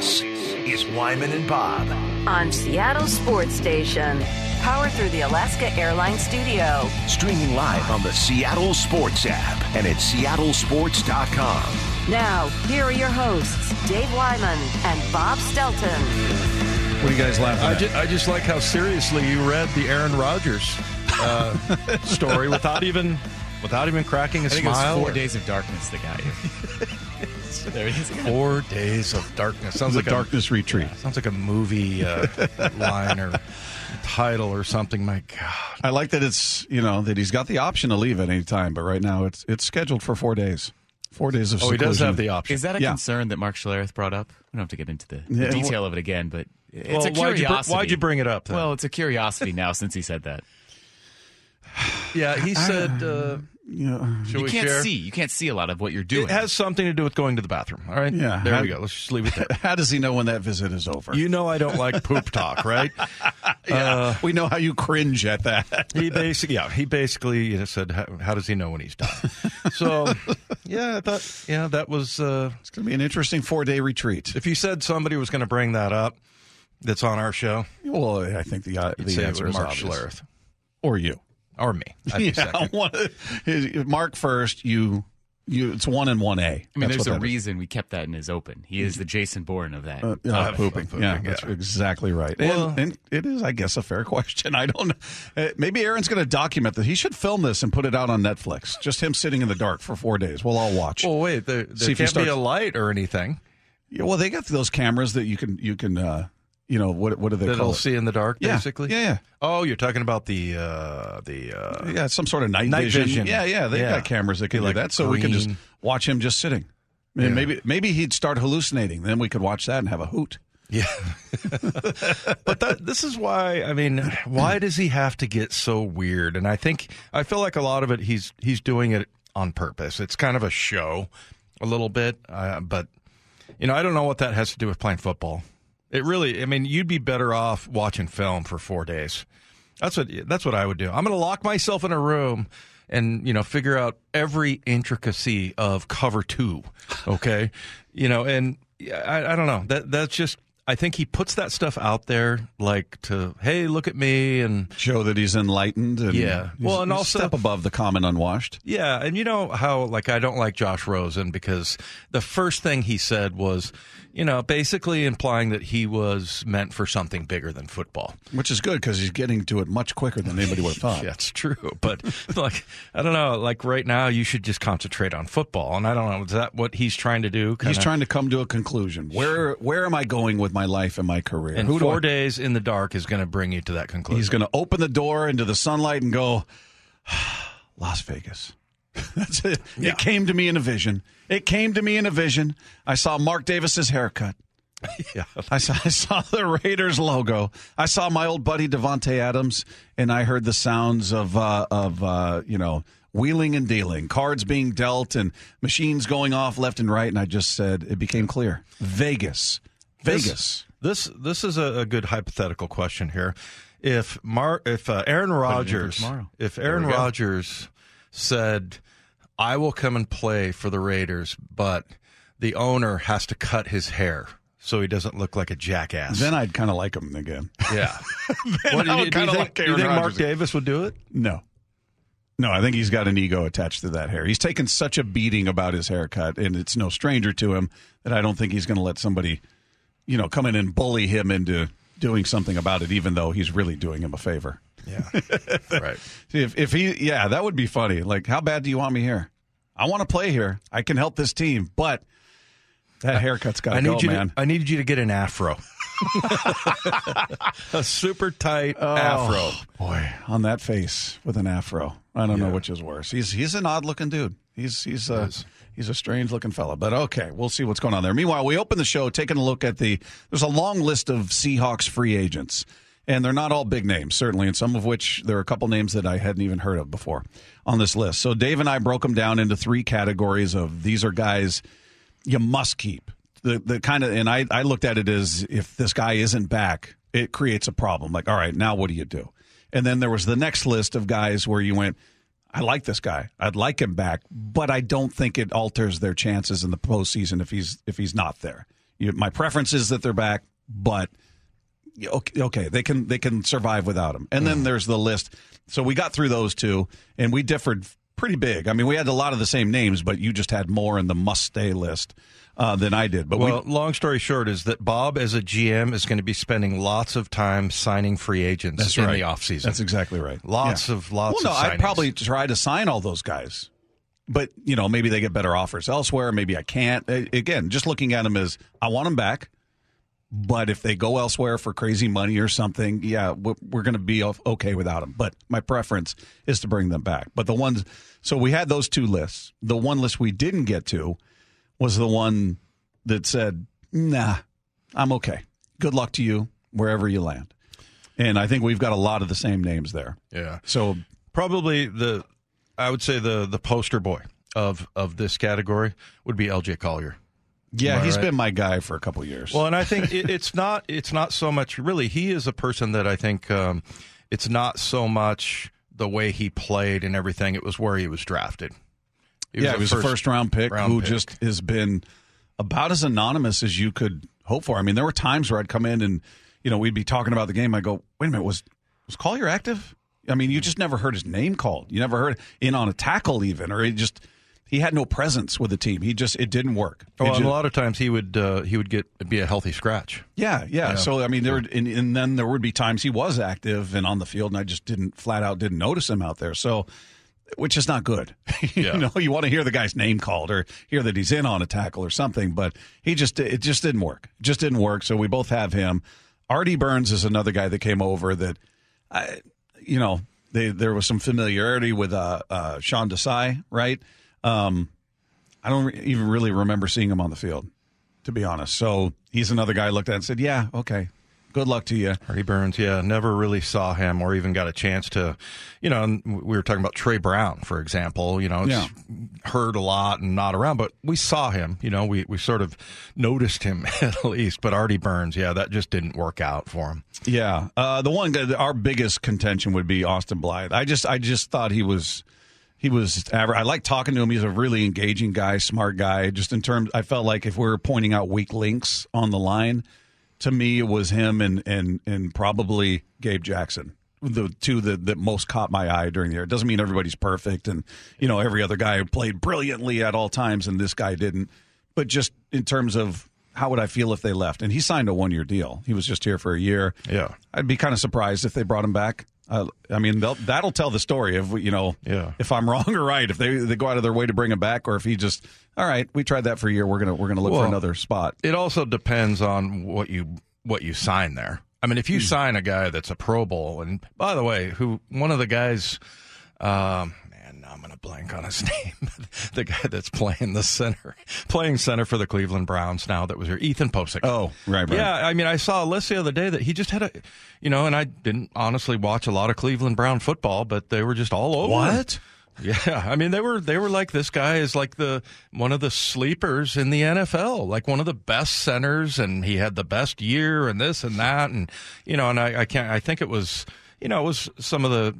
This is Wyman and Bob. on Seattle Sports Station. Powered through the Alaska Airlines Studio. Streaming live on the Seattle Sports app and at seattlesports.com. Now, here are your hosts, Dave Wyman and Bob Stelton. What are you guys laughing I at? just, I just like how seriously you read the Aaron Rodgers uh, story without even without even cracking a I think smile. it was four or- days of darkness that got you. there it is. Four days of darkness. Sounds the like darkness retreat. A, sounds like a movie uh, line or title or something. My God. I like that it's you know that he's got the option to leave at any time, but right now it's it's scheduled for four days. Four days of Oh, he does have the option. Is that a Yeah. concern that Mark Schlereth brought up? We don't have to get into the, the Yeah, detail of it again, but it's Well, a why'd you br- curiosity. why'd you bring it up then? Well, it's a curiosity now since he said that. Yeah, he said. Uh, Yeah. should you can't share? see. You can't see a lot of what you're doing. It has something to do with going to the bathroom. All right. Yeah. There How- we go. Let's just leave it there. How does he know when that visit is over? You know I don't like poop talk, right? yeah, we know how you cringe at that. He basically, yeah, he basically said, how, "How does he know when he's done?" So, yeah, I thought, yeah, that was. Uh, It's going to be an interesting four day retreat. if you said somebody was going to bring that up, that's on our show, Well, I think the uh, the answer is Mark obvious. Schlereth or you. Or me. I'd be Yeah, second. one, Mark first. You you. It's one and one A. I mean, That's there's a that is. reason we kept that in his open. He is the Jason Bourne of that. Uh, uh, pooping. pooping, Yeah, that's exactly right. Well- and, and it is, I guess, a fair question. I don't know. Uh, maybe Aaron's going to document this. He should film this and put it out on Netflix. Just him sitting in the dark for four days. We'll all watch. Well, wait, there, See there if he can't be a light or anything Yeah, well, they got those cameras that you can you can uh, you know what what do they that'll call it? see in the dark, Yeah. basically. Yeah, yeah. Oh, you're talking about the uh, the uh, Yeah, some sort of night, Night vision. vision. Yeah, yeah, they Yeah. got cameras that can Be like do that, so we can just watch him just sitting. Yeah. Maybe maybe he'd start hallucinating. Then we could watch that and have a hoot. Yeah. but that, this is why I mean, why does he have to get so weird? And I think I feel like a lot of it he's he's doing it on purpose. It's kind of a show, a little bit. Uh, but you know, I don't know what that has to do with playing football. It really, I mean, you'd be better off watching film for four days. That's what that's what I would do. I'm going to lock myself in a room and you know figure out every intricacy of cover two. Okay, you know, and I, I don't know that that's just. I think he puts that stuff out there, like to hey, look at me, and Show that he's enlightened. And Yeah. he's- Well, and he's also- step above the common unwashed. yeah, and you know how like I don't like Josh Rosen because the first thing he said was, you know, basically implying that he was meant for something bigger than football. Which is good because he's getting to it much quicker than anybody would have thought. Yeah, it's true. But like, I don't know. Like right now, you should just concentrate on football. And I don't know. Is that what he's trying to do? He's Kinda- trying to come to a conclusion. Where where am I going with my life and my career? And Who four I- days in the dark is going to bring you to that conclusion. He's going to open the door into the sunlight and go, Las Vegas. That's it. Yeah. It came to me in a vision. It came to me in a vision. I saw Mark Davis's haircut. yeah. I saw, I saw the Raiders logo. I saw my old buddy Davante Adams, and I heard the sounds of uh, of uh, you know wheeling and dealing, cards being dealt, and machines going off left and right. And I just said it became clear: Vegas, Vegas. This this is a, a good hypothetical question here. If Mar if uh, Aaron Rodgers if Aaron. Rodgers said, "I will come and play for the Raiders, but the owner has to cut his hair so he doesn't look like a jackass." Then I'd kind of like him again. yeah. Then What, do I you, would do you kinda think, like do you Aaron think Mark Rodgers. Davis would do it? No. No, I think he's got an ego attached to that hair. He's taken such a beating about his haircut, and it's no stranger to him that I don't think he's going to let somebody, you know, come in and bully him into doing something about it, even though he's really doing him a favor. Yeah. right. If, if he, yeah, that would be funny. Like, how bad do you want me here? I want to play here. I can help this team, but that haircut's got to go, man. To, I need you to get an afro. a super tight oh, afro. Oh, boy, on that face with an afro. I don't know which is worse. He's he's an odd looking dude. He's he's uh, a he's a strange looking fella. But okay, we'll see what's going on there. Meanwhile, we open the show taking a look at the. There's a long list of Seahawks free agents, and they're not all big names, certainly, and some of which there are a couple names that I hadn't even heard of before on this list. So Dave and I broke them down into three categories of these are guys you must keep the the kind of and I I looked at it as if this guy isn't back, it creates a problem. Like, all right, now what do you do? And then there was the next list of guys where you went, I like this guy, I'd like him back, but I don't think it alters their chances in the postseason if he's if he's not there. You, my preference is that they're back, but okay, okay, they can they can survive without him. And then mm. there's the list. So we got through those two, and we differed pretty big. I mean, we had a lot of the same names, but you just had more in the must stay list uh, than I did. But Well, we, long story short is that Bob, as a GM, is going to be spending lots of time signing free agents that's in right. the offseason. That's exactly right. Lots Yeah. of lots Well, no, I'd probably try to sign all those guys, but you know, maybe they get better offers elsewhere. Maybe I can't. Again, just looking at them as I want them back. But if they go elsewhere for crazy money or something, yeah, we're, we're going to be okay without them. But my preference is to bring them back. But the ones, so we had those two lists. The one list we didn't get to was the one that said, nah, I'm okay. Good luck to you wherever you land. And I think we've got a lot of the same names there. Yeah. So Probably the, I would say the the poster boy of of this category would be LJ Collier. Yeah, he's right? been my guy for a couple years. Well, and I think it, it's not it's not so much really. He is a person that I think um, it's not so much the way he played and everything. It was where he was drafted. yeah, he was a first round pick round who pick. just has been about as anonymous as you could hope for. I mean, there were times where I'd come in and you know we'd be talking about the game. I go, wait a minute, was was Collier active? I mean, you just never heard his name called. You never heard in on a tackle even, or he just he had no presence with the team. He just it didn't work. It Well, and ju- a lot of times he would uh, he would get be a healthy scratch. Yeah, yeah. So I mean, there were, and, and then there would be times he was active and on the field, and I just didn't flat out didn't notice him out there. So, which is not good. Yeah. you know, you want to hear the guy's name called or hear that he's in on a tackle or something, but he just it just didn't work. It just didn't work. So we both have him. Artie Burns is another guy that came over that, I, you know, they, there was some familiarity with uh, uh, Sean Desai, right? Um, I don't re- even really remember seeing him on the field, to be honest. So he's another guy I looked at and said, "Yeah, okay, good luck to you." Artie Burns, yeah, never really saw him or even got a chance to, you know. And we were talking about Tre Brown, for example. You know, it's Yeah. heard a lot and not around, but we saw him. You know, we we sort of noticed him at least. But Artie Burns, yeah, that just didn't work out for him. Yeah, uh, the one our biggest contention would be Austin Blythe. I just, I just thought he was, he was. aver- I like talking to him. He's a really engaging guy, smart guy. Just in terms, I felt like if we were pointing out weak links on the line, to me it was him and and and probably Gabe Jackson. The two that, that most caught my eye during the year. It doesn't mean everybody's perfect, and you know every other guy played brilliantly at all times, and this guy didn't. But just in terms of how would I feel if they left? And he signed a one year deal. He was just here for a year. Yeah. I'd be kind of surprised if they brought him back. Uh, I mean, that'll tell the story if we, you know, Yeah. if I'm wrong or right. If they they go out of their way to bring him back, or if he just, all right, we tried that for a year. We're gonna we're gonna look for another spot. It also depends on what you what you sign there. I mean, if you sign a guy that's a Pro Bowl, and by the way, who one of the guys, um, I'm going to blank on his name, the guy that's playing the center, playing center for the Cleveland Browns now that was your Ethan Pocic. Oh, right, right. Yeah, I mean, I saw a list the other day that he just had a, you know, and I didn't honestly watch a lot of Cleveland Brown football, but they were just all over. him. What? Yeah, I mean they were they were like this guy is like the one of the sleepers in the NFL, like one of the best centers, and he had the best year and this and that, and you know, and I, I can't I think it was you know it was some of the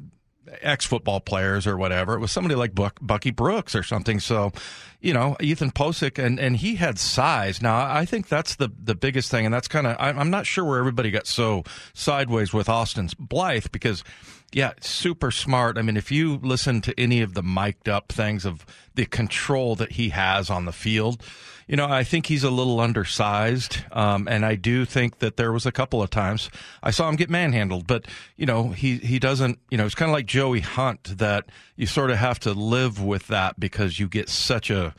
ex football players or whatever. It was somebody like Buck, Bucky Brooks or something. So, you know, Ethan Pocic, and, and he had size. Now, I think that's the, the biggest thing. And that's kind of, I'm not sure where everybody got so sideways with Austin's Blythe because, yeah, super smart. I mean, if you listen to any of the mic'd up things of the control that he has on the field, you know, I think he's a little undersized, um, and I do think that there was a couple of times I saw him get manhandled. But you know, he he doesn't. You know, it's kind of like Joey Hunt that you sort of have to live with that because you get such a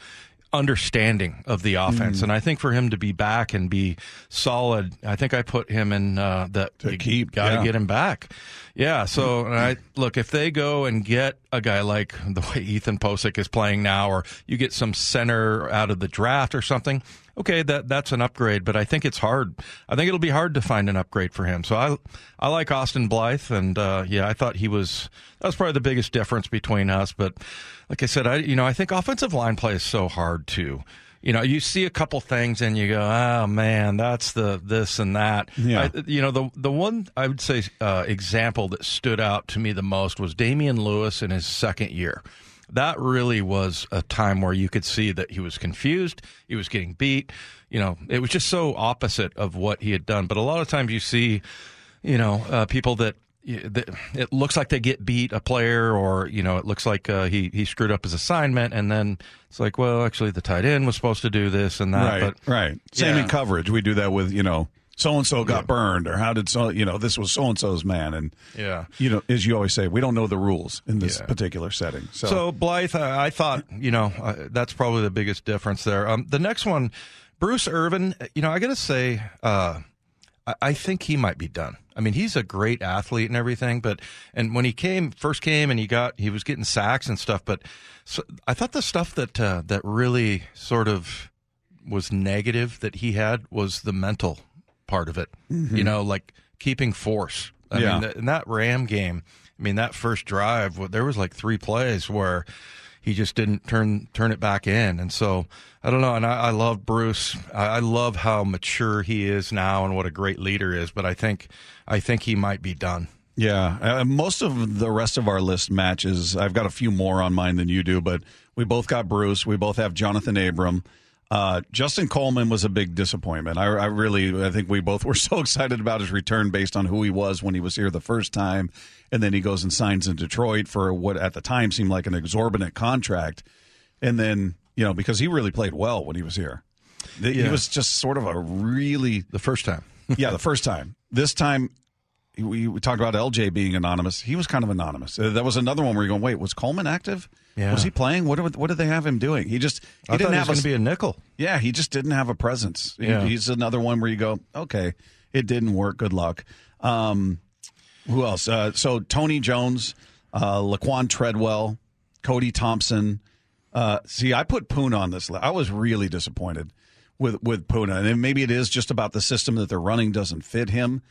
understanding of the offense. Mm. And I think for him to be back and be solid, I think I put him in uh, that To keep, got to yeah. get him back. Yeah. So I look if they go and get a guy like the way Ethan Pocic is playing now, or you get some center out of the draft or something. Okay, that that's an upgrade, but I think it's hard. I think it'll be hard to find an upgrade for him. So I I like Austin Blythe, and uh, yeah, I thought he was that was probably the biggest difference between us. But like I said, I you know I think offensive line play is so hard too. You know, you see a couple things and you go, "Oh man, that's the this and that." Yeah. I, you know, the the one I would say uh, example that stood out to me the most was Damien Lewis in his second year. That really was a time where you could see that he was confused, he was getting beat. you know, it was just so opposite of what he had done. But a lot of times you see, you know, uh, people that it looks like they get beat a player or you know it looks like uh, he he screwed up his assignment and then it's like well actually the tight end was supposed to do this and that right but right same yeah. in coverage we do that with you know so and so got burned or how did so you know this was so and so's man and Yeah. you know as you always say we don't know the rules in this Yeah. particular setting so, So Blythe, I, I thought, you know, uh, that's probably the biggest difference there. Um, the next one, Bruce Irvin, you know, I got to say, uh, I, think he might be done. I mean, he's a great athlete and everything, but and when he came first came and he got he was getting sacks and stuff, but so, I thought the stuff that uh, that really sort of was negative that he had was the mental part of it. You know, like keeping force. I Yeah. mean, in that Ram game, I mean, that first drive, there was like three plays where he just didn't turn turn it back in, and so I don't know. And I, I love Bruce. I, I love how mature he is now and what a great leader is. But I think I think he might be done. Yeah, uh, most of the rest of our list matches. I've got a few more on mine than you do, but we both got Bruce. We both have Jonathan Abram. Uh, Justin Coleman was a big disappointment. I, I really, I think we both were so excited about his return based on who he was when he was here the first time, and then he goes and signs in Detroit for what at the time seemed like an exorbitant contract, and then you know because he really played well when he was here. He Yeah. was just sort of a really The first time. yeah, the first time. This time, we, we talked about LJ being anonymous. He was kind of anonymous. Uh, that was another one where you're going, wait, was Coleman active? Yeah. Was he playing? What did, what did they have him doing? He just he I didn't he have was a, going to be a nickel. yeah, he just didn't have a presence. He- he's another one where you go, okay, it didn't work. Good luck. Um, who else? Uh, so Tony Jones, uh, Laquan Treadwell, Cody Thompson. Uh, see, I put Poona on this list. I was really disappointed with with Poona, and maybe it is just about the system that they're running doesn't fit him.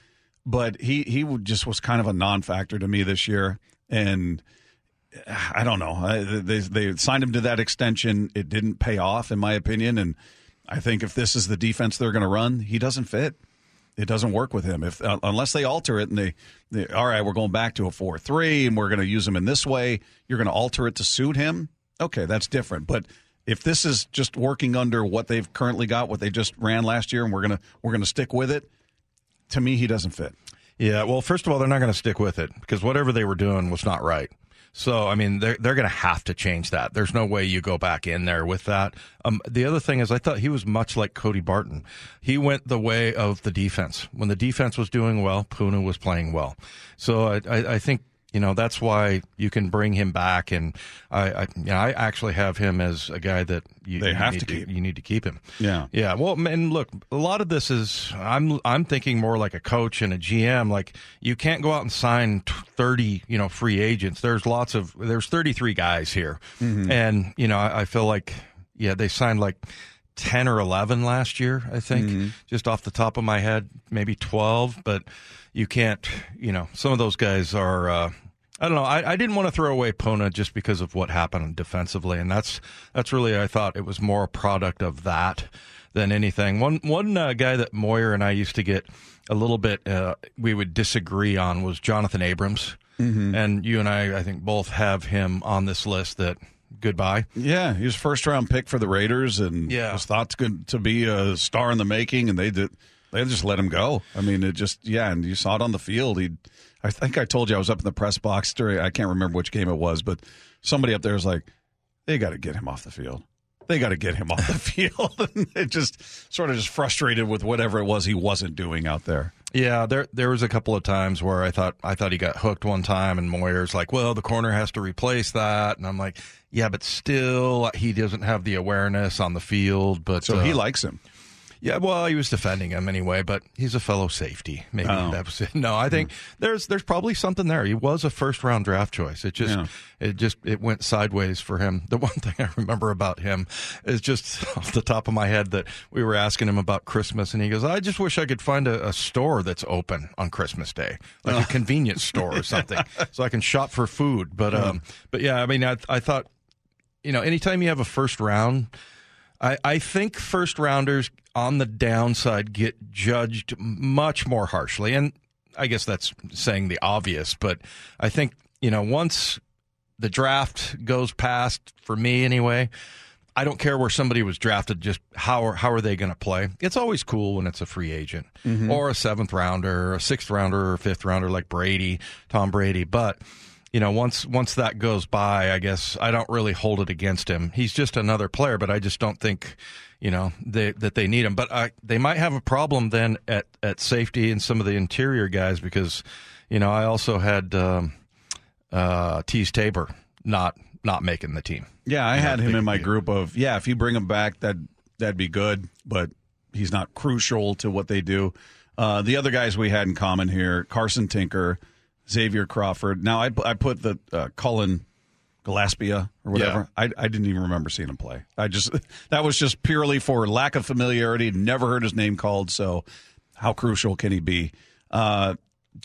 But he he just was kind of a non-factor to me this year, and I don't know. They they signed him to that extension. It didn't pay off, in my opinion. And I think if this is the defense they're going to run, he doesn't fit. It doesn't work with him. If uh, unless they alter it and they, they all right, we're going back to a four three, and we're going to use him in this way. You're going to alter it to suit him. Okay, that's different. But if this is just working under what they've currently got, what they just ran last year, and we're gonna we're gonna stick with it, to me, he doesn't fit. Yeah, well, first of all, they're not going to stick with it because whatever they were doing was not right. So, I mean, they're they're going to have to change that. There's no way you go back in there with that. Um, the other thing is, I thought he was much like Cody Barton. He went the way of the defense. When the defense was doing well, Poona was playing well. So, I, I, I think you know that's why you can bring him back, and I, I, you know, I actually have him as a guy that you, They you have need to keep. You need to keep him. Yeah. Yeah, well, and look, a lot of this is I'm I'm thinking more like a coach and a GM. Like you can't go out and sign thirty, you know, free agents. There's lots of there's 33 guys here, mm-hmm. and you know, I, I feel like yeah, they signed like. 10 or 11 last year, I think, just off the top of my head, maybe 12, but you can't, you know, some of those guys are, uh, I don't know. I, I didn't want to throw away Poona just because of what happened defensively, and that's that's really I thought it was more a product of that than anything. One one uh, guy that Moyer and I used to get a little bit uh, we would disagree on was Jonathan Abrams, and you and I I think both have him on this list. That goodbye. Yeah, he was first round pick for the Raiders, and Yeah. was thought to, to be a star in the making, and they did. They just let him go. I mean, it just yeah, and you saw it on the field. He, I think I told you I was up in the press box during. I can't remember which game it was, but somebody up there was like, "They got to get him off the field. They got to get him off the field." and it just sort of just frustrated with whatever it was he wasn't doing out there. Yeah, there there was a couple of times where I thought I thought he got hooked one time, and Moyer's like, "Well, the corner has to replace that," and I'm like, "Yeah, but still, he doesn't have the awareness on the field." But So he uh, likes him. Yeah, well, he was defending him anyway, but he's a fellow safety. Maybe Oh. that was it. No, I think there's there's probably something there. He was a first round draft choice. It just Yeah. it just it went sideways for him. The one thing I remember about him is just off the top of my head that we were asking him about Christmas, and he goes, "I just wish I could find a, a store that's open on Christmas Day, like a convenience store or something, so I can shop for food." But um, but yeah, I mean, I I thought you know, anytime you have a first round, I, I think first rounders on the downside get judged much more harshly. And I guess that's saying the obvious, but I think, you know, once the draft goes past, for me anyway, I don't care where somebody was drafted. Just how are how are they going to play? It's always cool when it's a free agent mm-hmm. or a seventh rounder, or a sixth rounder, or a fifth rounder like Brady, Tom Brady. But you know, once once that goes by, I guess I don't really hold it against him. He's just another player, but I just don't think you know they, that they need him. But I, they might have a problem then at at safety and some of the interior guys because you know I also had um, uh, Teez Tabor not not making the team. Yeah, I Yeah, had him in my group of yeah. If you bring him back, that that'd be good, but he's not crucial to what they do. Uh, the other guys we had in common here: Carson Tinker, Xavier Crawford. Now I, I put the uh, Cullen Gillespie or whatever. I, I didn't even remember seeing him play. I just that was just purely for lack of familiarity. Never heard his name called. So how crucial can he be? Uh,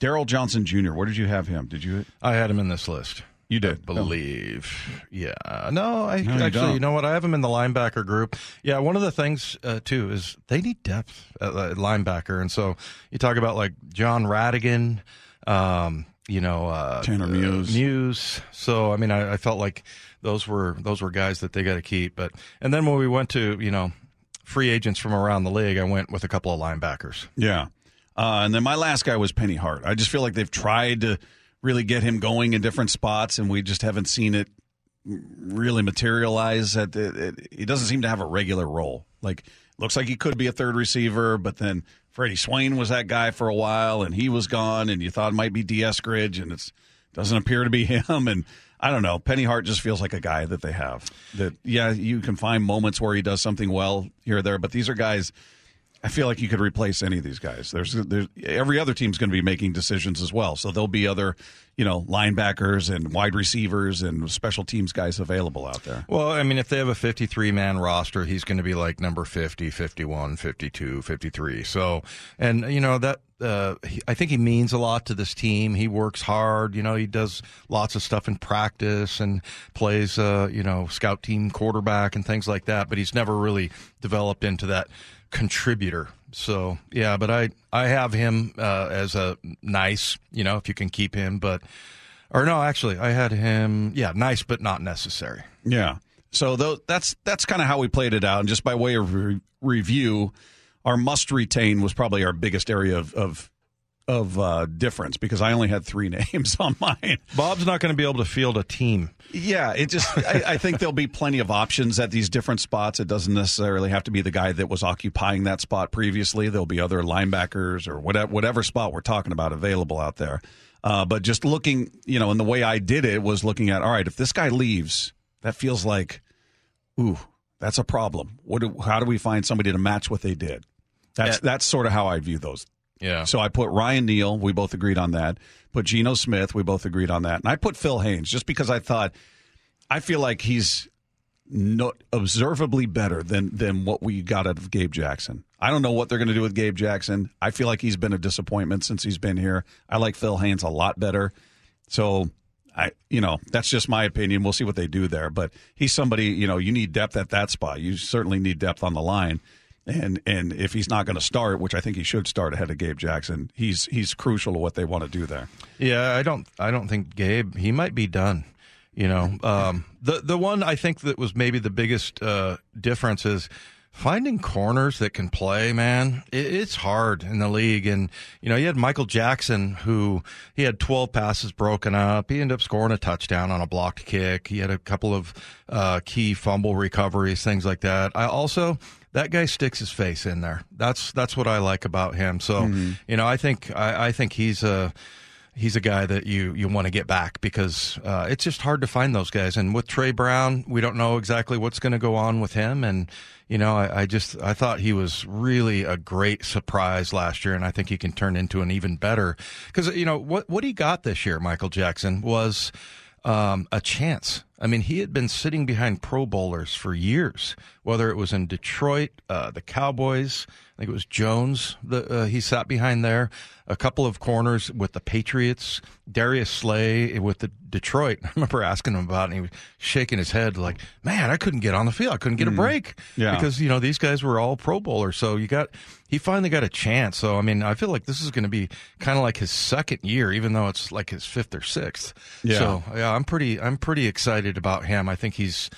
Darryl Johnson Jr. Where did you have him? Did you? I had him in this list. You I did. believe. Yeah. No, I No, actually, don't. you know what? I have him in the linebacker group. Yeah, one of the things uh, too is they need depth at, at linebacker, and so you talk about like Jon Rhattigan, um, you know, uh, Tanner uh, Muse. Muse. So I mean, I, I felt like those were those were guys that they got to keep. But and then when we went to you know free agents from around the league, I went with a couple of linebackers. Yeah. Uh, and then my last guy was Penny Hart. I just feel like they've tried to really get him going in different spots, and we just haven't seen it really materialize. At it, it, he doesn't seem to have a regular role. Like looks like he could be a third receiver, but then Freddie Swain was that guy for a while, and he was gone, and you thought it might be Dee Eskridge, and it doesn't appear to be him. And I don't know. Penny Hart just feels like a guy that they have. That yeah, you can find moments where he does something well here or there, but these are guys. I feel like you could replace any of these guys. There's, there's every other team's going to be making decisions as well. So there'll be other, you know, linebackers and wide receivers and special teams guys available out there. Well, I mean, if they have a 53 man roster, he's going to be like number 50, 51, 52, 53. So, and, you know, that, uh, he, I think he means a lot to this team. He works hard. You know, he does lots of stuff in practice and plays, uh, you know, scout team quarterback and things like that. But he's never really developed into that contributor. So, yeah, but I, I have him uh, as a nice, you know, if you can keep him. But, or no, actually, I had him, yeah, nice, but not necessary. Yeah. So tho- that's that's kind of how we played it out. And just by way of re- review, our must retain was probably our biggest area of of, of uh, difference because I only had three names on mine. Bob's not going to be able to field a team. Yeah, it just I, I think there'll be plenty of options at these different spots. It doesn't necessarily have to be the guy that was occupying that spot previously. There'll be other linebackers or whatever whatever spot we're talking about available out there. Uh, but just looking, you know, and the way I did it was looking at all right, if this guy leaves, that feels like, ooh, that's a problem. What? Do, how do we find somebody to match what they did? That's that's sort of how I view those Yeah. so I put Ryan Neal. We both agreed on that. Put Geno Smith. We both agreed on that. And I put Phil Haynes just because I thought I feel like he's no, observably better than than what we got out of Gabe Jackson. I don't know what they're going to do with Gabe Jackson. I feel like he's been a disappointment since he's been here. I like Phil Haynes a lot better. So I, you know, that's just my opinion. We'll see what they do there. But he's somebody, you know, you need depth at that spot. You certainly need depth on the line. And and if he's not going to start, which I think he should start ahead of Gabe Jackson, he's he's crucial to what they want to do there. Yeah, I don't. I don't think Gabe. He might be done. You know, um, the the one I think that was maybe the biggest uh, difference is finding corners that can play. Man, it, it's hard in the league, and you know, you had Michael Jackson who he had twelve passes broken up. He ended up scoring a touchdown on a blocked kick. He had a couple of uh, key fumble recoveries, things like that. I also that guy sticks his face in there. That's that's what I like about him. So you know, I think I, I think he's a he's a guy that you you want to get back because uh, it's just hard to find those guys. And with Tre Brown, we don't know exactly what's going to go on with him. And you know, I, I just I thought he was really a great surprise last year, and I think he can turn into an even better because you know what what he got this year, Michael Jackson was um, a chance. I mean, he had been sitting behind Pro Bowlers for years, whether it was in Detroit, uh, the Cowboys. I think it was Jones. The, uh, he sat behind there. A couple of corners with the Patriots. Darius Slay with the Detroit. I remember asking him about it, and he was shaking his head like, "Man, I couldn't get on the field. I couldn't get a break Yeah. because you know these guys were all Pro Bowlers. So you got he finally got a chance. So I mean, I feel like this is going to be kind of like his second year, even though it's like his fifth or sixth. Yeah. So yeah, I'm pretty I'm pretty excited about him. I think he's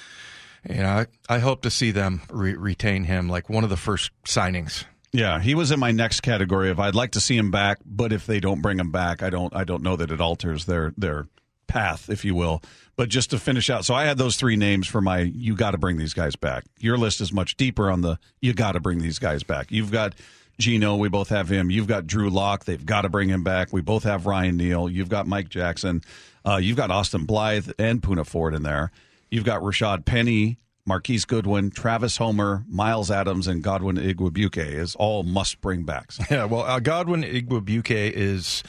you know, I, I hope to see them re- retain him like one of the first signings. Yeah, he was in my next category of I'd like to see him back, but if they don't bring him back, I don't I don't know that it alters their their path, if you will. But just to finish out, so I had those three names for my you got to bring these guys back. Your list is much deeper on the you got to bring these guys back. You've got Geno, we both have him. You've got Drew Lock, they've got to bring him back. We both have Ryan Neal. You've got Mike Jackson. Uh, you've got Austin Blythe and Poona Ford in there. You've got Rashad Penny, Marquise Goodwin, Travis Homer, Myles Adams, and Godwin Igwebuike is all must bring backs. Yeah, well, uh, Godwin Igwebuike is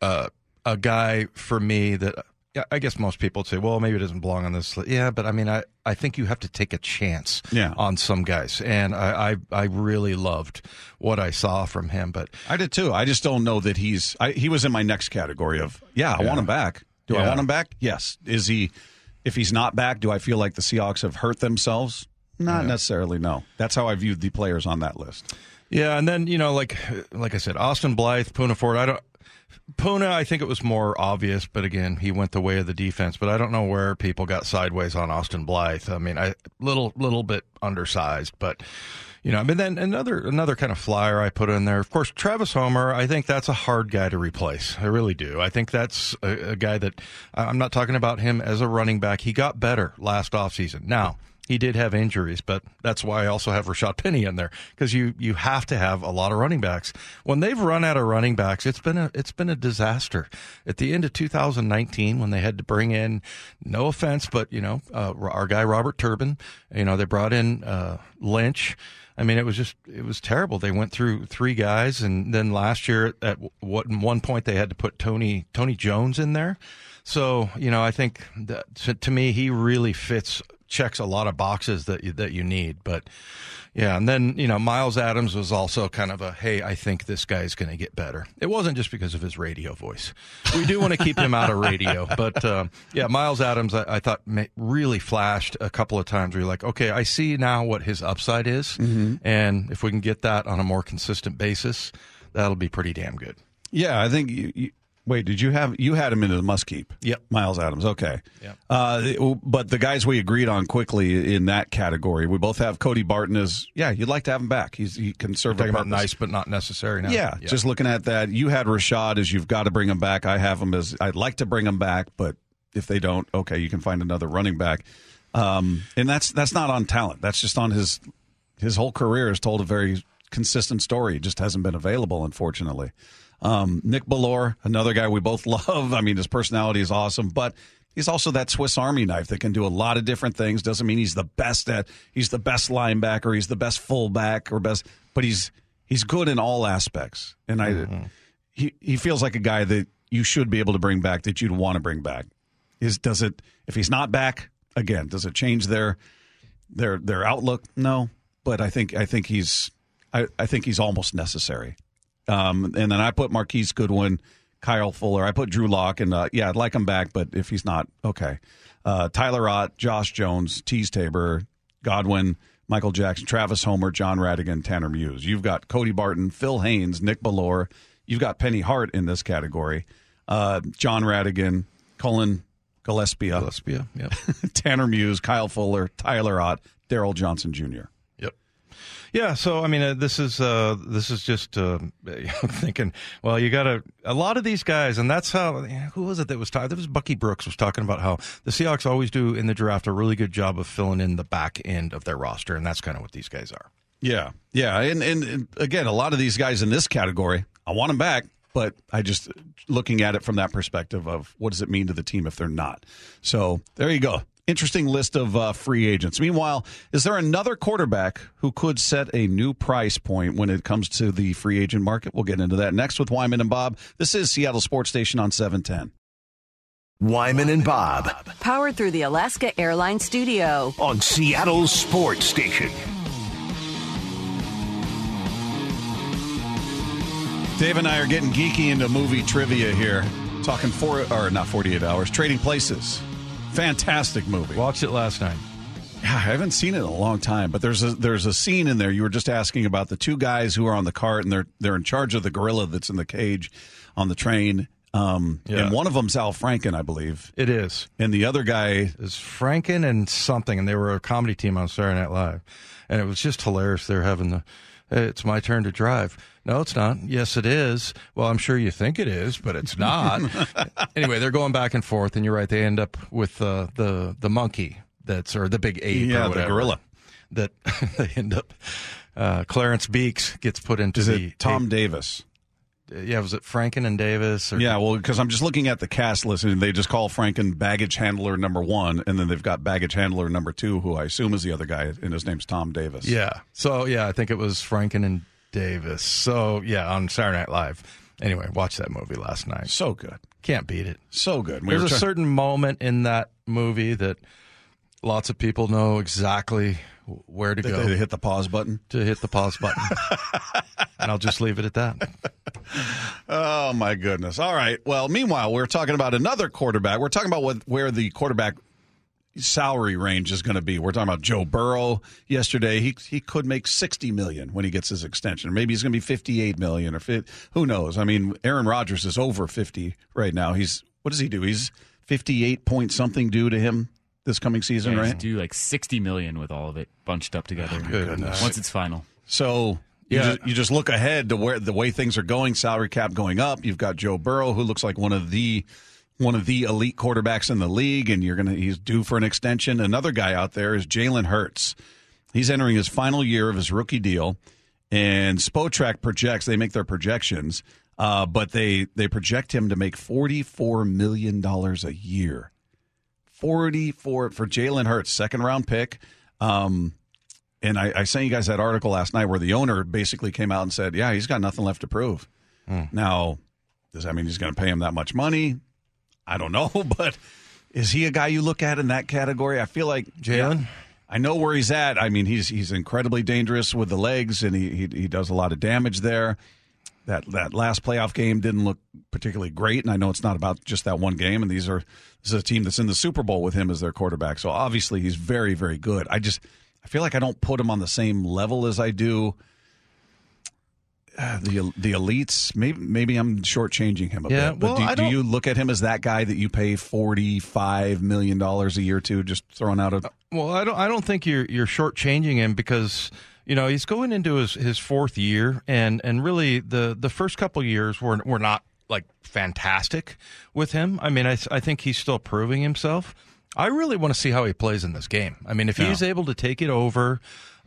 uh, a guy for me that I guess most people say, well, maybe it doesn't belong on this list. Yeah, but I mean, I, I think you have to take a chance Yeah. on some guys. And I, I, I really loved what I saw from him. But I did too. I just don't know that he's. I, he was in my next category of yeah. I want him back. Do I want him back? Yes. Is he? If he's not back, do I feel like the Seahawks have hurt themselves? Not necessarily. No. That's how I viewed the players on that list. Yeah, and then you know, like like I said, Austin Blythe, Poona Ford. I don't. Poona, I think it was more obvious, but again, he went the way of the defense. But I don't know where people got sideways on Austin Blythe. I mean, I little little bit undersized, but you know, I mean, then another another kind of flyer I put in there. Of course, Travis Homer. I think that's a hard guy to replace. I really do. I think that's a, a guy that I'm not talking about him as a running back. He got better last offseason. Now he did have injuries, but that's why I also have Rashad Penny in there because you you have to have a lot of running backs. When they've run out of running backs, it's been a it's been a disaster. At the end of 2019, when they had to bring in, no offense, but you know, uh, our guy Robert Turbin, you know, they brought in uh, Lynch. I mean, it was just it was terrible. They went through three guys, and then last year at what one point they had to put Tony Tony Jones in there. So you know, I think that to, to me he really fits checks a lot of boxes that you, that you need. But yeah, and then you know Myles Adams was also kind of a hey, I think this guy's going to get better. It wasn't just because of his radio voice. We do want to keep him out of radio, but um, yeah, Myles Adams, I, I thought ma- really flashed a couple of times. Where you're like, okay, I see now what his upside is, and if we can get that on a more consistent basis, that'll be pretty damn good. Yeah, I think. You, you, wait, did you have you had him into the must keep? Yep. Myles Adams. Okay. Yep. Uh, but the guys we agreed on quickly in that category, we both have Cody Barton as yeah. You'd like to have him back. He's he can serve Talking about nice but not necessary. Now. Yeah, just looking at that, you had Rashad as you've got to bring him back. I have him as I'd like to bring him back, but if they don't, okay, you can find another running back. Um, and that's that's not on talent. That's just on his his whole career has told a very consistent story. It just hasn't been available, unfortunately. Um, Nick Bellore, another guy we both love. I mean, his personality is awesome, but he's also that Swiss Army knife that can do a lot of different things. Doesn't mean he's the best at he's the best linebacker, he's the best fullback or best, but he's he's good in all aspects. And I he he feels like a guy that you should be able to bring back that you'd want to bring back. Is does it if he's not back again? Does it change their their their outlook? No, but I think I think he's I, I think he's almost necessary. Um, and then I put Marquise Goodwin, Kyle Fuller. I put Drew Lock, and uh, yeah, I'd like him back, but if he's not, okay. Uh, Tyler Ott, Josh Jones, Teez Tabor, Godwin, Michael Jackson, Travis Homer, Jon Rhattigan, Tanner Muse. You've got Cody Barton, Phil Haynes, Nick Bellore. You've got Penny Hart in this category. Uh, Jon Rhattigan, Cullen Gillespie, Gillespie. Yep. Tanner Muse, Kyle Fuller, Tyler Ott, Darryl Johnson Jr. Yeah, so I mean, uh, this is uh, this is just uh, thinking. Well, you got a lot of these guys, and that's how. Who was it that was talking? That was Bucky Brooks was talking about how the Seahawks always do in the draft a really good job of filling in the back end of their roster, and that's kind of what these guys are. Yeah, yeah, and, and and again, a lot of these guys in this category, I want them back, but I just looking at it from that perspective of what does it mean to the team if they're not. So there you go. Interesting list of uh, free agents. Meanwhile, is there another quarterback who could set a new price point when it comes to the free agent market? We'll get into that next with Wyman and Bob. This is Seattle Sports Station on 710. Wyman and Bob Powered through the Alaska Airlines Studio. on Seattle Sports Station. Dave and I are getting geeky into movie trivia here. Talking four or not 48 hours, Trading Places. Fantastic movie. Watched it last night. Yeah, I haven't seen it in a long time, but there's a there's a scene in there. You were just asking about the two guys who are on the cart and they're they're in charge of the gorilla that's in the cage on the train. Um, Yeah. And one of them's Al Franken, I believe. It is. And the other guy, is Franken and something, and they were a comedy team on Saturday Night Live, and it was just hilarious. They're having the, hey, it's my turn to drive. No, it's not. Yes, it is. Well, I'm sure you think it is, but it's not. anyway, they're going back and forth, and you're right. They end up with uh, the the monkey that's or the big ape, Yeah, or the gorilla. That they end up. Uh, Clarence Beeks gets put into is the it Tom ape- Davis? yeah, was it Franken and Davis? Or, Yeah, well, because I'm just looking at the cast list, and they just call Franken baggage handler number one, and then they've got baggage handler number two, who I assume is the other guy, and his name's Tom Davis. Yeah. So yeah, I think it was Franken and Davis. So yeah, on Saturday Night Live. Anyway, watched that movie last night. So good. Can't beat it. So good. We There's a certain moment in that movie that lots of people know exactly where to they, go they hit the pause button. to hit the pause button. and I'll just leave it at that. Oh my goodness! All right. Well, meanwhile, we're talking about another quarterback. We're talking about what where the quarterback salary range is going to be. We're talking about Joe Burrow. Yesterday, he he could make sixty million when he gets his extension. Maybe he's going to be fifty eight million or fi- who knows? I mean, Aaron Rodgers is over fifty right now. He's what does he do? He's fifty eight point something due to him this coming season, Yeah, right? do like 60 million with all of it bunched up together. Oh, goodness. Once it's final. So you, Yeah. just, you just look ahead to where the way things are going, salary cap going up. You've got Joe Burrow, who looks like one of the one of the elite quarterbacks in the league, and you're gonna he's due for an extension. Another guy out there is Jalen Hurts. He's entering his final year of his rookie deal, and Spotrac projects they make their projections, uh, but they they project him to make forty four million dollars a year. Forty four for Jalen Hurts, second round pick. Um, and I, I sent you guys that article last night where the owner basically came out and said, "Yeah, he's got nothing left to prove." Now, does that mean he's going to pay him that much money? I don't know, but is he a guy you look at in that category? I feel like Jalen? yeah, I know where he's at. I mean, he's he's incredibly dangerous with the legs, and he he, he does a lot of damage there. That that last playoff game didn't look particularly great, and I know it's not about just that one game. And these are this is a team that's in the Super Bowl with him as their quarterback, so obviously he's very very good. I just I feel like I don't put him on the same level as I do uh, the the elites. Maybe maybe I'm shortchanging him a Yeah, bit. But well, do, do you look at him as that guy that you pay forty five million dollars a year to? Just throwing out a Well, I don't. I don't think you're you're shortchanging him because you know he's going into his, his fourth year, and and really the the first couple years were were not like fantastic with him. I mean, I I think he's still proving himself. I really want to see how he plays in this game. I mean, if he's able to take it over,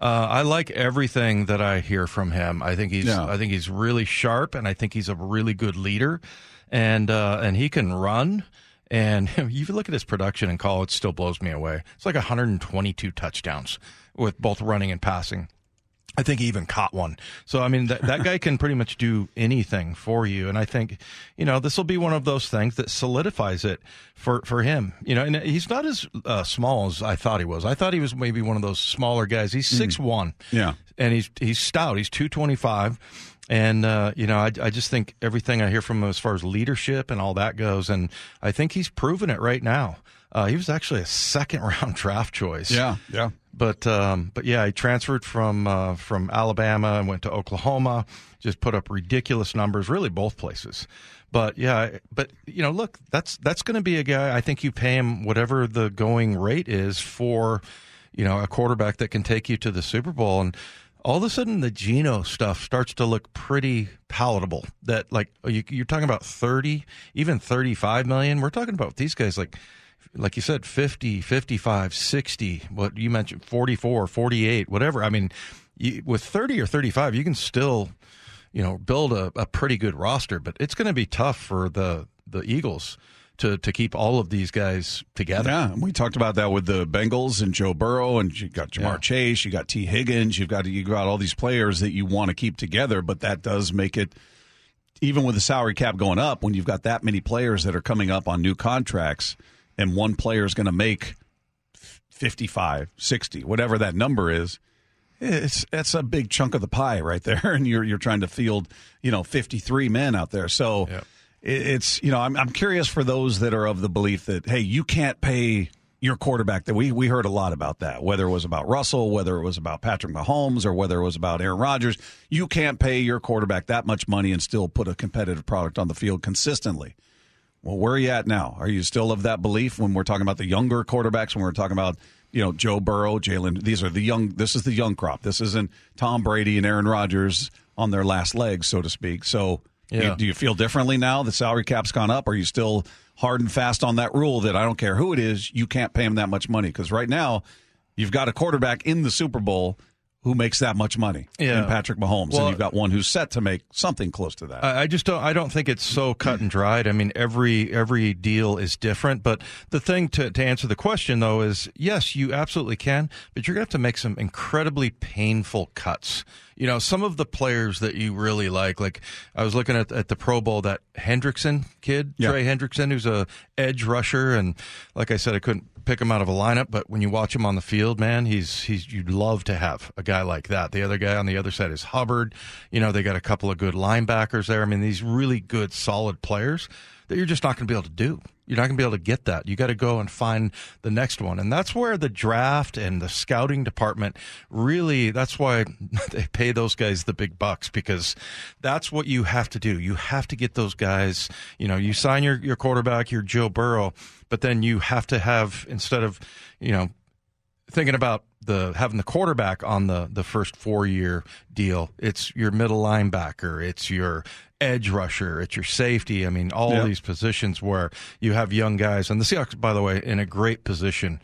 uh, I like everything that I hear from him. I think he's Yeah. I think he's really sharp, and I think he's a really good leader, and uh, and he can run. And you look at his production in college, it still blows me away. It's like 122 touchdowns with both running and passing. I think he even caught one. So I mean, that that guy can pretty much do anything for you, and I think you know this will be one of those things that solidifies it for for him. You know, and he's not as uh, small as I thought he was. I thought he was maybe one of those smaller guys. He's six one, Yeah. and he's he's stout. He's two twenty five. And uh, you know, I, I just think everything I hear from him as far as leadership and all that goes, and I think he's proven it right now. Uh, he was actually a second round draft choice. yeah yeah. But um, but yeah, he transferred from uh, from Alabama and went to Oklahoma. Just put up ridiculous numbers, really both places. But yeah, but you know, look, that's that's going to be a guy. I think you pay him whatever the going rate is for, you know, a quarterback that can take you to the Super Bowl. And all of a sudden, the Geno stuff starts to look pretty palatable. That like you, you're talking about thirty, even thirty-five million. We're talking about these guys like like you said 50 55 60 what you mentioned 44 48 whatever i mean you, with 30 or 35 you can still you know build a, a pretty good roster but it's going to be tough for the the eagles to to keep all of these guys together Yeah, we talked about that with the Bengals and Joe Burrow, and you got Ja'Marr Yeah. Chase, you got Tee Higgins, you've got you got all these players that you want to keep together, but that does make it even with the salary cap going up when you've got that many players that are coming up on new contracts, and one player is going to make 55, 60, whatever that number is. It's that's a big chunk of the pie right there, and you're you're trying to field you know 53 men out there. So Yep. It- it's you know I'm I'm curious for those that are of the belief that hey you can't pay your quarterback that we we heard a lot about that whether it was about Russell whether it was about Patrick Mahomes or whether it was about Aaron Rodgers you can't pay your quarterback that much money and still put a competitive product on the field consistently Well, where are you at now? Are you still of that belief when we're talking about the younger quarterbacks? When we're talking about you know Joe Burrow, Jalen? These are the young. This is the young crop. This isn't Tom Brady and Aaron Rodgers on their last legs, so to speak. So, Yeah. do you feel differently now? The salary cap's gone up. Are you still hard and fast on that rule that I don't care who it is, you can't pay him that much money? Because right now, you've got a quarterback in the Super Bowl who makes that much money Yeah. in Patrick Mahomes, Well- and you've got one who's set to make something close to that. I I just don't. I don't think it's so cut and dried. I mean, every every deal is different. But the thing to to answer the question though is, yes, you absolutely can, but you're gonna have to make some incredibly painful cuts. You know, some of the players that you really like, like I was looking at at the Pro Bowl, that Hendrickson kid, Yeah. Trey Hendrickson, who's a edge rusher, and like I said, I couldn't pick him out of a lineup, but when you watch him on the field, man, he's he's you'd love to have a guy like that. The other guy on the other side is Hubbard. You know, they got a couple of good linebackers there. I mean, these really good, solid players that you're just not going to be able to do. You're not going to be able to get that. You got to go and find the next one. And that's where the draft and the scouting department really, that's why they pay those guys the big bucks because that's what you have to do. You have to get those guys, you know, you sign your, your quarterback, your Joe Burrow, but then you have to have, instead of, you know, thinking about the having the quarterback on the the first four year deal, it's your middle linebacker, it's your edge rusher, it's your safety. I mean, all these positions where you have young guys, and the Seahawks, by the way, in a great position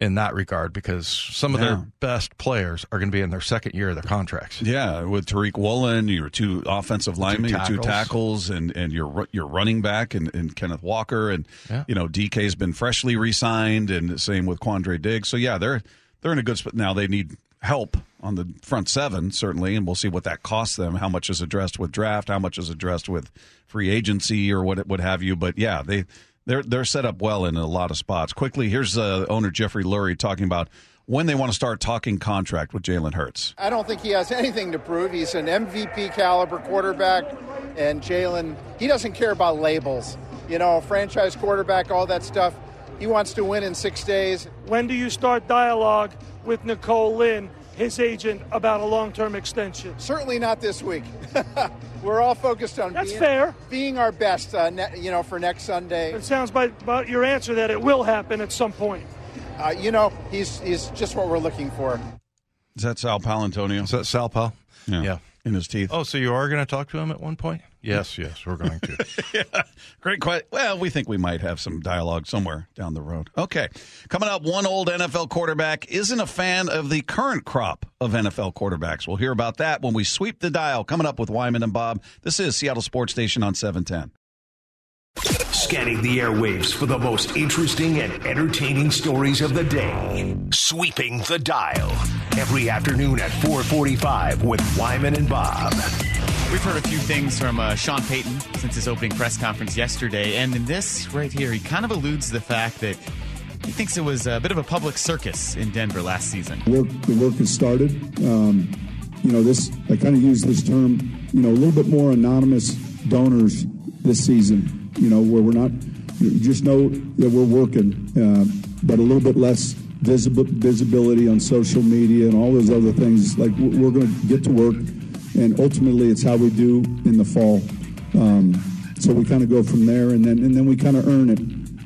in that regard because some of Yeah. their best players are going to be in their second year of their contracts. Yeah, with Tariq Woolen, your two offensive linemen, your two tackles. and and your your running back, and, and Kenneth Walker, and Yeah. you know DK's been freshly re-signed, and the same with Quandre Diggs. So yeah, they're they're in a good spot now. They need help on the front seven certainly, and we'll see what that costs them. How much is addressed with draft? How much is addressed with free agency or what what have you? But yeah, they they're they're set up well in a lot of spots. Quickly, here's uh, owner Jeffrey Lurie talking about. When they want to start talking contract with Jalen Hurts. I don't think he has anything to prove. He's an MVP caliber quarterback, and Jalen, he doesn't care about labels. You know, franchise quarterback, all that stuff. He wants to win in six days. When do you start dialogue with Nicole Lynn, his agent, about a long term extension? Certainly not this week. We're all focused on That's being, fair. being our best, uh, ne- you know, for next Sunday. It sounds by, by your answer that it will happen at some point. Uh, you know, he's he's just what we're looking for. Is that Sal Paolantonio? Is that Sal Pal? yeah. In his teeth. Oh, so you are going to talk to him at one point? Yes, yes, we're going to. Great question. Well, we think we might have some dialogue somewhere down the road. Okay. Coming up, one old NFL quarterback isn't a fan of the current crop of NFL quarterbacks. We'll hear about that when we sweep the dial. Coming up with Wyman and Bob. This is Seattle Sports Station on 710. Scanning the airwaves for the most interesting and entertaining stories of the day. Sweeping the dial. Every afternoon at 445 with Wyman and Bob. We've heard a few things from uh, Sean Payton since his opening press conference yesterday, and in this right here, he kind of alludes to the fact that he thinks it was a bit of a public circus in Denver last season. work the work has started. Um, you know, this I kind of use this term. You know, a little bit more anonymous donors this season. You know, where we're not you just know that we're working, uh, but a little bit less visible visibility on social media and all those other things. Like we're going to get to work, and ultimately, it's how we do in the fall. Um, so we kind of go from there, and then and then we kind of earn it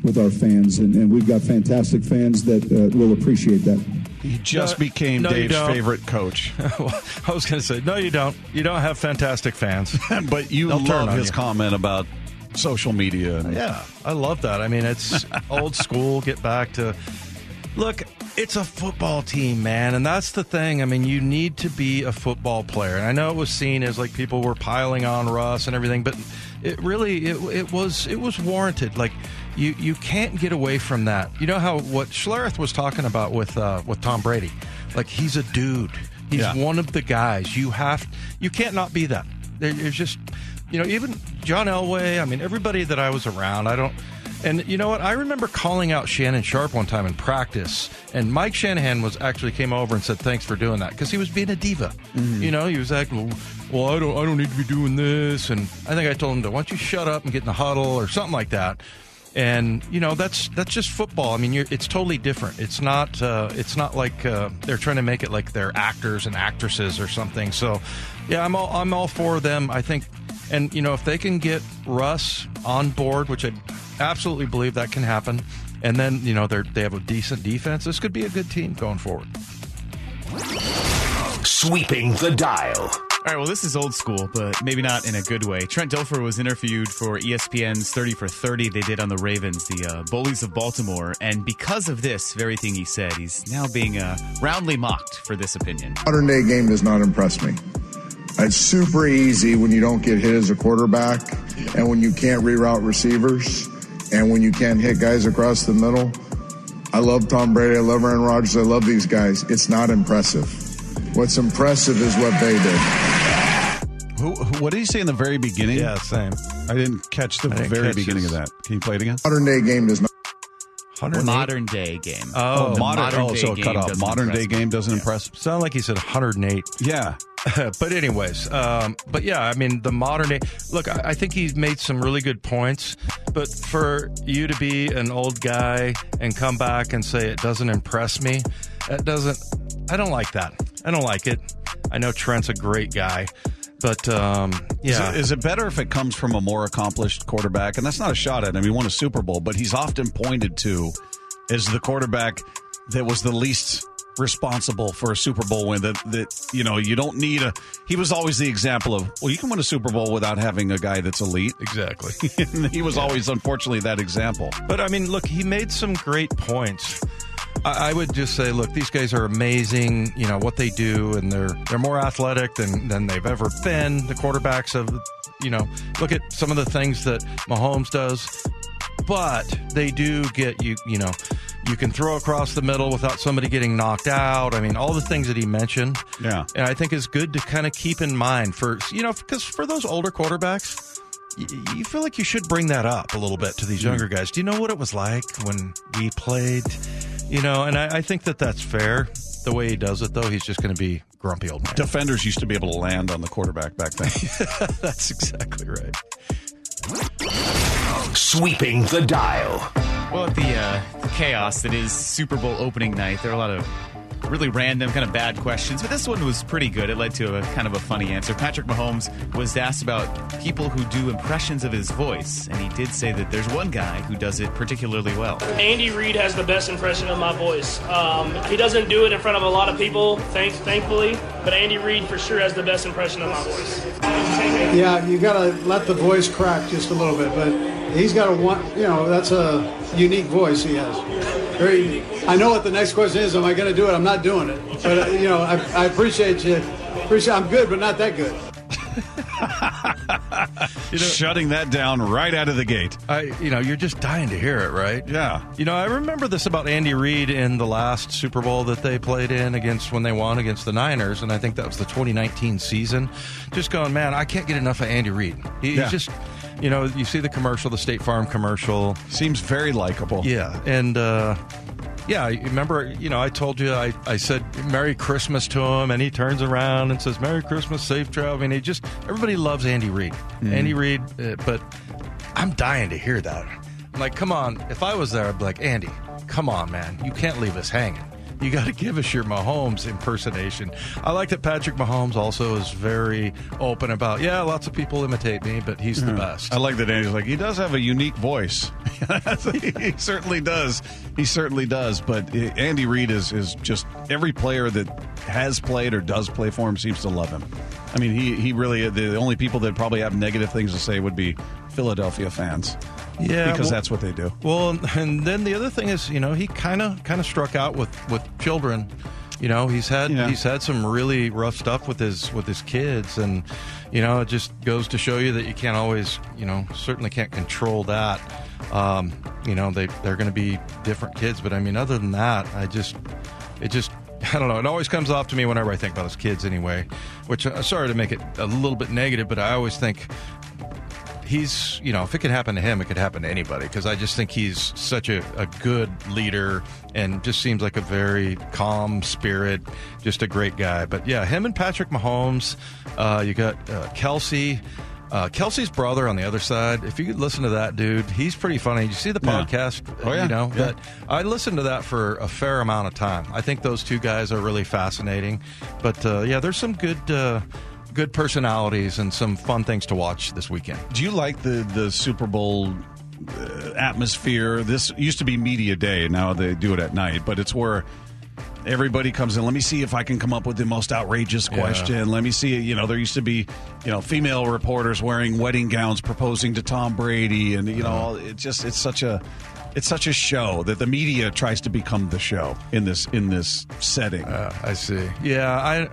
with our fans, and, and we've got fantastic fans that uh, will appreciate that. He just No, became no, Dave's favorite coach. I was going to say, no, you don't. You don't have fantastic fans. but you They'll turn love his you. comment about social media. And, Yeah, I love that. I mean, it's old school. Get back to look. It's a football team, man, and that's the thing. I mean, you need to be a football player. And I know it was seen as like people were piling on Russ and everything, but it really it, it was it was warranted. Like you you can't get away from that. You know how what Schlereth was talking about with uh, with Tom Brady, like he's a dude. He's Yeah. one of the guys. You have you can't not be that. There's just you know even John Elway. I mean everybody that I was around. I don't. And you know what? I remember calling out Shannon Sharpe one time in practice, and Mike Shanahan was actually came over and said thanks for doing that because he was being a diva. You know, he was like, well, well, I don't, I don't need to be doing this, and I think I told him to, why don't you shut up and get in the huddle or something like that. And you know, that's that's just football. I mean, you're, it's totally different. It's not, uh, it's not like uh, they're trying to make it like they're actors and actresses or something. So, yeah, I'm all, I'm all for them. I think and you know if they can get Russ on board, which I absolutely believe that can happen. And then you know they they have a decent defense. This could be a good team going forward. Sweeping the dial. All right, well, this is old school, but maybe not in a good way. Trent Dilfer was interviewed for ESPN's 30 for 30 they did on the Ravens, the uh, Bullies of Baltimore. And because of this very thing he said, he's now being uh, roundly mocked for this opinion. Modern day game does not impress me. It's super easy when you don't get hit as a quarterback and when you can't reroute receivers and when you can't hit guys across the middle. I love Tom Brady. I love Aaron Rodgers. I love these guys. It's not impressive. What's impressive is what they did. Who, who- what did he say in the very beginning? Yeah, same. I didn't catch the didn't very catch beginning his- of that. Can you play it again? Modern day game does not. 108? Modern day game. Oh, The modern, modern oh, day so game cut off. doesn't Modern day impress game doesn't impress. Sound like he said 108. Yeah, but anyways, um, but yeah, I mean the modern day. Look, I, I think he's made some really good points. But for you to be an old guy and come back and say it doesn't impress me, that doesn't. I don't like that. I don't like it. I know Trent's a great guy, but um, Is it- Is, it better if it comes from a more accomplished quarterback? And that's not a shot at him. He won a Super Bowl, but he's often pointed to as the quarterback that was the least responsible for a Super Bowl win. That that you know you don't need a. He was always the example of well, you can win a Super Bowl without having a guy that's elite. exactly. He was always, unfortunately, that example. But I mean, look, he made some great points. I, I would just say, look, these guys are amazing. You know what they do, and they're they're more athletic than than they've ever been. The quarterbacks of, you know, look at some of the things that Mahomes does, but they do get you. You know, you can throw across the middle without somebody getting knocked out. I mean, all the things that he mentioned. Yeah. and I think is good to kind of keep in mind for you know because for those older quarterbacks y- you feel like you should bring that up a little bit to these hmm. younger guys. Do you know what it was like when we played? You know, and I, I think that that's fair. The way he does it, though, he's just going to be grumpy old man. Defenders used to be able to land on the quarterback back then. that's exactly right. Sweeping the dial. Well, at the, uh, the chaos that is Super Bowl opening night, there are a lot of really random, kind of bad questions, but this one was pretty good. It led to a kind of a funny answer. Patrick Mahomes was asked about people who do impressions of his voice, and he did say that there's one guy who does it particularly well. Andy Reid has the best impression of my voice. Um, he doesn't do it in front of a lot of people, thank, thankfully, but Andy Reid for sure has the best impression of my voice. Yeah, you got to let the voice crack just a little bit, but he's got a one. You know, that's a unique voice he has. Very. I know what the next question is. Am I going to do it? I'm not doing it. But uh, you know, I, I appreciate you. Appreciate. I'm good, but not that good. you know, Shutting that down right out of the gate. I, you know, you're just dying to hear it, right? Yeah. You know, I remember this about Andy Reid in the last Super Bowl that they played in against when they won against the Niners, and I think that was the 2019 season. Just going, man, I can't get enough of Andy Reid. He, Yeah. He's just, you know, you see the commercial, the State Farm commercial. Seems very likable. Yeah, and uh, yeah, I remember, you know, I told you, I, I said Merry Christmas to him, and he turns around and says Merry Christmas, safe travel. I mean, he just everybody loves Andy Reid, Andy Reid, uh, but I'm dying to hear that. I'm like, come on, if I was there, I'd be like, Andy, come on, man, you can't leave us hanging. You got to give us your Mahomes impersonation. I like that Patrick Mahomes also is very open about, yeah, lots of people imitate me, but he's the best. I like that Andy's like he does have a unique voice. he certainly does. He certainly does. But uh, Andy Reid is is just every player that has played or does play for him seems to love him. I mean, he he really the only people that probably have negative things to say would be Philadelphia fans. Yeah, because well- that's what they do. Well, and then the other thing is, you know, he kind of kind of struck out with with children. You know, he's had Yeah. he's had some really rough stuff with his with his kids, and you know, it just goes to show you that you can't always, you know, certainly can't control that. Um, you know, they they're going to be different kids, but I mean, other than that, I just it just I don't know. It always comes off to me whenever I think about his kids, anyway. Which uh, sorry to make it a little bit negative, but I always think he's you know if it could happen to him it could happen to anybody because i just think he's such a, a good leader and just seems like a very calm spirit just a great guy but yeah him and patrick mahomes uh, you got uh, kelce uh, Kelce's brother on the other side. If you could listen to that dude, he's pretty funny. You see the Yeah. podcast, Oh, yeah. you know. Yeah. But I listened to that for a fair amount of time. I think those two guys are really fascinating. But uh, yeah, there's some good, uh, good personalities and some fun things to watch this weekend. Do you like the the Super Bowl uh, atmosphere. This used to be media day. Now they do it at night, but it's where everybody comes in. Let me see if I can come up with the most outrageous question. Yeah. Let me see. You know, there used to be, you know, female reporters wearing wedding gowns proposing to Tom Brady, and you know, uh-huh. it just it's such a it's such a show that the media tries to become the show in this in this setting. Uh, I see. Yeah, I.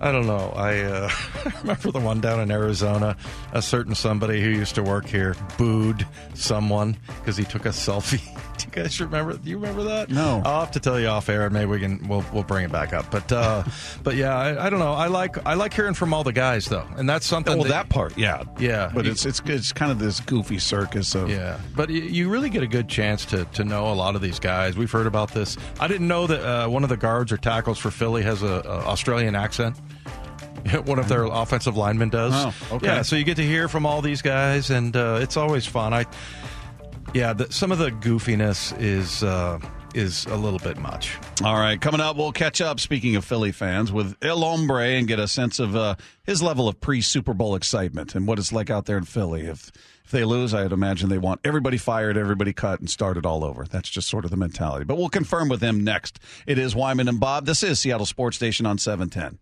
I don't know. I uh, remember the one down in Arizona. A certain somebody who used to work here booed someone because he took a selfie. You guys remember? Do you remember that? No. I'll have to tell you off air, and maybe we can we'll we'll bring it back up. But uh, but yeah, I, I, don't know. I like I like hearing from all the guys though, and that's something. Well, that, that part, yeah, yeah. But you, it's it's it's kind of this goofy circus of yeah. But you really get a good chance to to know a lot of these guys. We've heard about this. I didn't know that uh, one of the guards or tackles for Philly has a, a Australian accent. one of their offensive linemen does. Oh, okay. Yeah, so you get to hear from all these guys, and uh, it's always fun. I, yeah, the, some of the goofiness is uh, is a little bit much. All right, coming up, we'll catch up. Speaking of Philly fans, with El Hombre and get a sense of uh, his level of pre Super Bowl excitement and what it's like out there in Philly. If if they lose, I'd imagine they want everybody fired, everybody cut, and started all over. That's just sort of the mentality. But we'll confirm with him next. It is Wyman and Bob. This is Seattle Sports Station on 710.